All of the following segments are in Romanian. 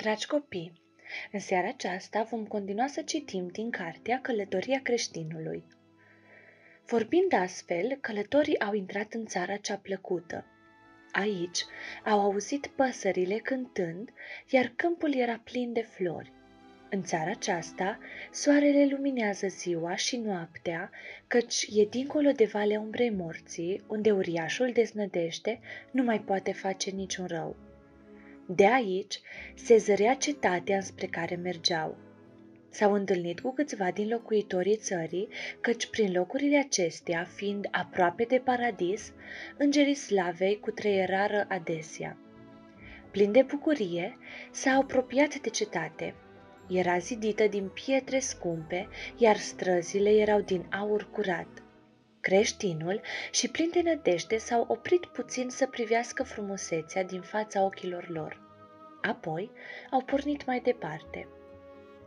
Dragi copii, în seara aceasta vom continua să citim din cartea Călătoria creștinului. Vorbind astfel, călătorii au intrat în țara cea plăcută. Aici au auzit păsările cântând, iar câmpul era plin de flori. În țara aceasta, soarele luminează ziua și noaptea, căci e dincolo de valea umbrei morții, unde uriașul deznădește nu mai poate face niciun rău. De aici se zărea cetatea spre care mergeau. S-au întâlnit cu câțiva din locuitorii țării, căci prin locurile acestea, fiind aproape de paradis, îngerii slavei cu treierară adesea. Plin de bucurie, s-au apropiat de cetate. Era zidită din pietre scumpe, iar străzile erau din aur curat. Creștinul și plin de nădejde s-au oprit puțin să privească frumusețea din fața ochilor lor. Apoi au pornit mai departe.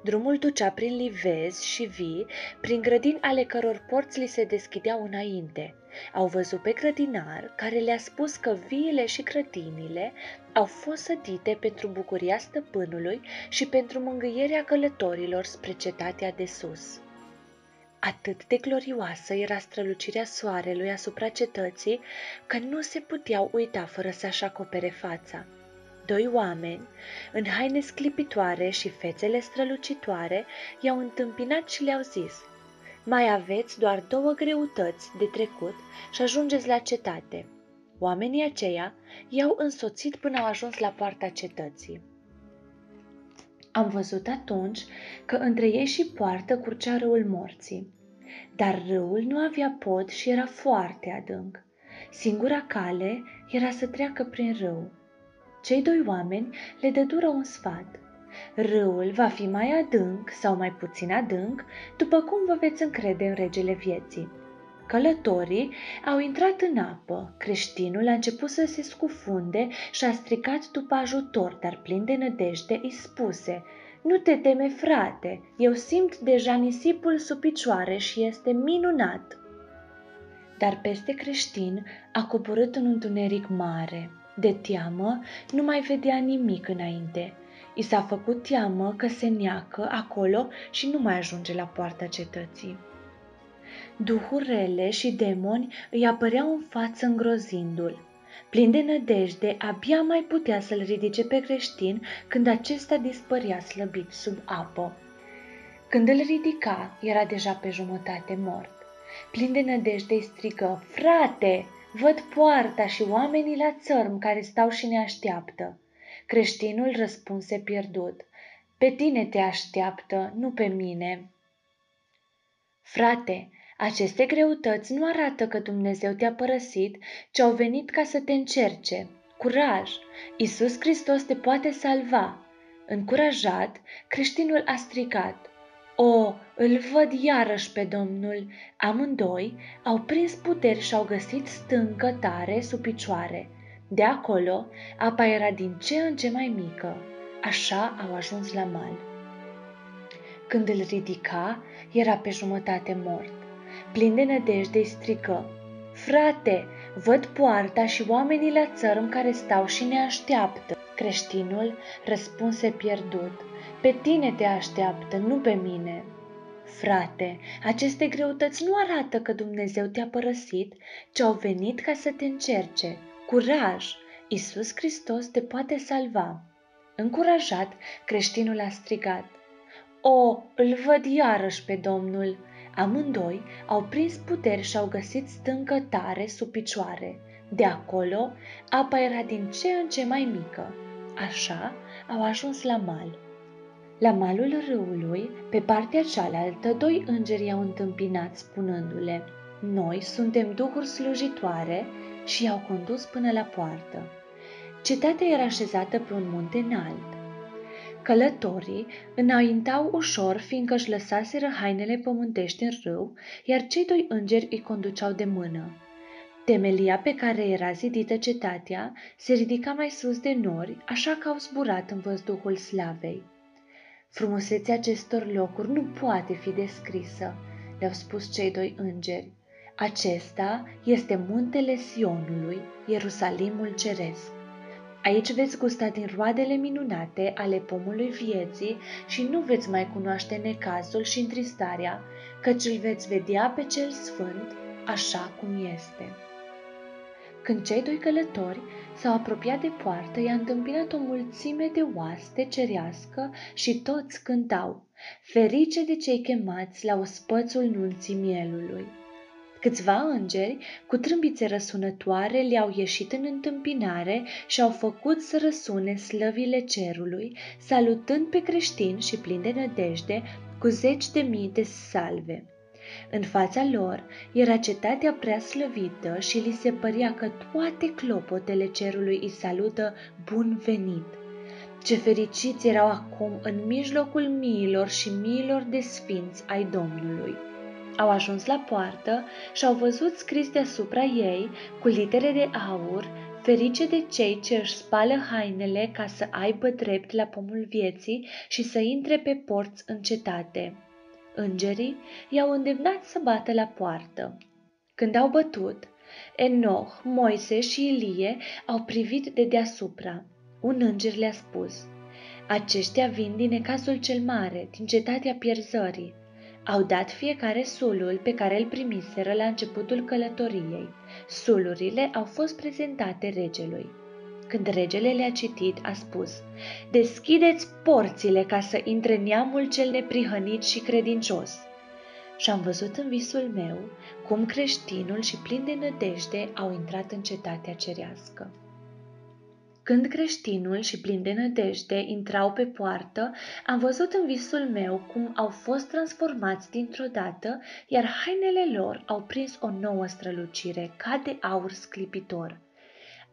Drumul ducea prin livezi și vii, prin grădini ale căror porți li se deschideau înainte. Au văzut pe grădinar care le-a spus că viile și grădinile au fost sădite pentru bucuria stăpânului și pentru mângâierea călătorilor spre cetatea de sus. Atât de glorioasă era strălucirea soarelui asupra cetății că nu se puteau uita fără să-și acopere fața. Doi oameni, în haine sclipitoare și fețele strălucitoare, i-au întâmpinat și le-au zis Mai aveți doar două greutăți de trecut și ajungeți la cetate. Oamenii aceia i-au însoțit până au ajuns la poarta cetății. Am văzut atunci că între ei și poartă curgea râul morții. Dar râul nu avea pod și era foarte adânc. Singura cale era să treacă prin râu. Cei doi oameni le dădură un sfat. Râul va fi mai adânc sau mai puțin adânc, după cum vă veți încrede în regele vieții. Călătorii au intrat în apă, creștinul a început să se scufunde și a stricat după ajutor, dar plin de nădejde îi spuse, Nu te teme, frate, eu simt deja nisipul sub picioare și este minunat. Dar peste creștin a coborât un întuneric mare. De teamă nu mai vedea nimic înainte. I s-a făcut teamă că se neacă acolo și nu mai ajunge la poarta cetății. Duhuri rele și demoni îi apăreau în față îngrozindu-l. Plin de nădejde, abia mai putea să-l ridice pe creștin când acesta dispărea slăbit sub apă. Când îl ridica, era deja pe jumătate mort. Plin de nădejde îi strigă, Frate, văd poarta și oamenii la țărm care stau și ne așteaptă. Creștinul răspunse pierdut, Pe tine te așteaptă, nu pe mine. Frate, aceste greutăți nu arată că Dumnezeu te-a părăsit, ci au venit ca să te încerce. Curaj! Isus Hristos te poate salva. Încurajat, creștinul a strigat. O, îl văd iarăși pe Domnul. Amândoi au prins puteri și au găsit stâncă tare sub picioare. De acolo, apa era din ce în ce mai mică. Așa au ajuns la mal. Când îl ridica, era pe jumătate mort. Plin de nădejde îi strică, Frate, văd poarta și oamenii la țărm care stau și ne așteaptă. Creștinul răspunse pierdut, Pe tine te așteaptă, nu pe mine. Frate, aceste greutăți nu arată că Dumnezeu te-a părăsit, ci au venit ca să te încerce. Curaj! Isus Hristos te poate salva. Încurajat, creștinul a strigat, O, îl văd iarăși pe Domnul! Amândoi au prins puteri și au găsit stâncă tare sub picioare. De acolo, apa era din ce în ce mai mică. Așa au ajuns la mal. La malul râului, pe partea cealaltă, doi îngeri i-au întâmpinat, spunându-le, Noi suntem duhuri slujitoare și i-au condus până la poartă. Cetatea era așezată pe un munte înalt. Călătorii înaintau ușor, fiindcă își lăsaseră hainele pământești în râu, iar cei doi îngeri îi conduceau de mână. Temelia pe care era zidită cetatea se ridica mai sus de nori, așa că au zburat în văzduhul slavei. Frumusețea acestor locuri nu poate fi descrisă, le-au spus cei doi îngeri. Acesta este muntele Sionului, Ierusalimul ceresc. Aici veți gusta din roadele minunate ale pomului vieții și nu veți mai cunoaște necazul și întristarea, căci îl veți vedea pe cel sfânt așa cum este. Când cei doi călători s-au apropiat de poartă, i-a întâmpinat o mulțime de oaste cerească și toți cântau, ferice de cei chemați la ospățul nunții mielului. Câțiva îngeri, cu trâmbițe răsunătoare, le-au ieșit în întâmpinare și au făcut să răsune slăvile cerului, salutând pe creștini și plin de nădejde, cu zeci de mii de salve. În fața lor era cetatea prea slăvită și li se părea că toate clopotele cerului îi salută bun venit. Ce fericiți erau acum în mijlocul miilor și miilor de sfinți ai Domnului. Au ajuns la poartă și au văzut scris deasupra ei, cu litere de aur, ferice de cei ce își spală hainele ca să aibă drept la pomul vieții și să intre pe porți în cetate. Îngerii i-au îndemnat să bată la poartă. Când au bătut, Enoch, Moise și Ilie au privit de deasupra. Un înger le-a spus, aceștia vin din necazul cel mare, din cetatea pierzării. Au dat fiecare sulul pe care îl primiseră la începutul călătoriei. Sulurile au fost prezentate regelui. Când regele le-a citit, a spus, Deschideți porțile ca să intre neamul cel neprihănit și credincios. Și am văzut în visul meu cum creștinul și plin de nădejde au intrat în cetatea cerească. Când creștinul și plin de nădejde intrau pe poartă, am văzut în visul meu cum au fost transformați dintr-o dată, iar hainele lor au prins o nouă strălucire, ca de aur sclipitor.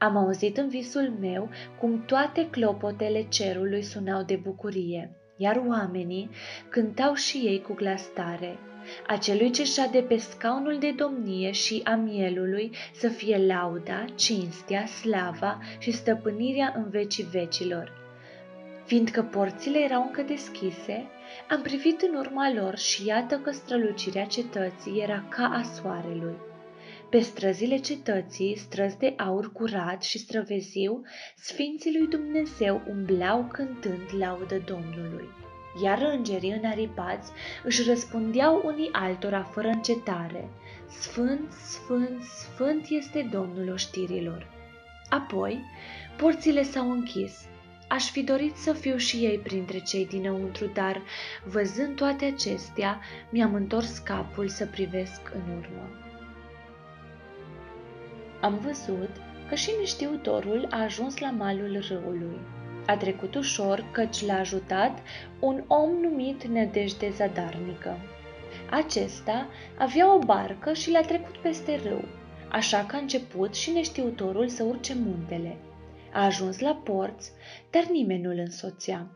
Am auzit în visul meu cum toate clopotele cerului sunau de bucurie, iar oamenii cântau și ei cu glas tare. Acelui ce șade pe scaunul de domnie și a mielului să fie lauda, cinstea, slava și stăpânirea în vecii vecilor. Fiindcă porțile erau încă deschise, am privit în urma lor și iată că strălucirea cetății era ca a soarelui. Pe străzile cetății, străzi de aur curat și străveziu, sfinții lui Dumnezeu umblau cântând laudă Domnului. Iar îngerii înaripați își răspundeau unii altora fără încetare, Sfânt, Sfânt, Sfânt este Domnul oștirilor. Apoi, porțile s-au închis. Aș fi dorit să fiu și ei printre cei dinăuntru, dar, văzând toate acestea, mi-am întors capul să privesc în urmă. Am văzut că și neștiutorul a ajuns la malul râului. A trecut ușor căci l-a ajutat un om numit Nădejde Zadarnică. Acesta avea o barcă și l-a trecut peste râu, așa că a început și neștiutorul să urce muntele. A ajuns la porți, dar nimeni nu-l însoțea.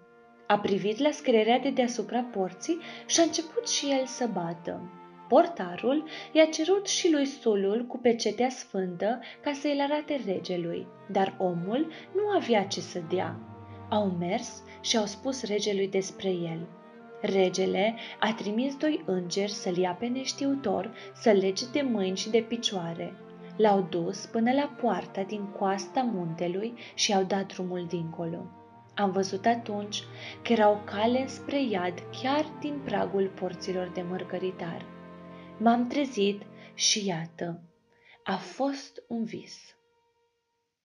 A privit la scrierea de deasupra porții și a început și el să bată. Portarul i-a cerut și lui sulul cu pecetea sfântă ca să îl arate regelui, dar omul nu avea ce să dea. Au mers și au spus regelui despre el. Regele a trimis doi îngeri să-l ia pe neștiutor, să lege de mâini și de picioare. L-au dus până la poarta din coasta muntelui și au dat drumul dincolo. Am văzut atunci că era o cale spre iad chiar din pragul porților de mărgăritar. M-am trezit și iată, a fost un vis.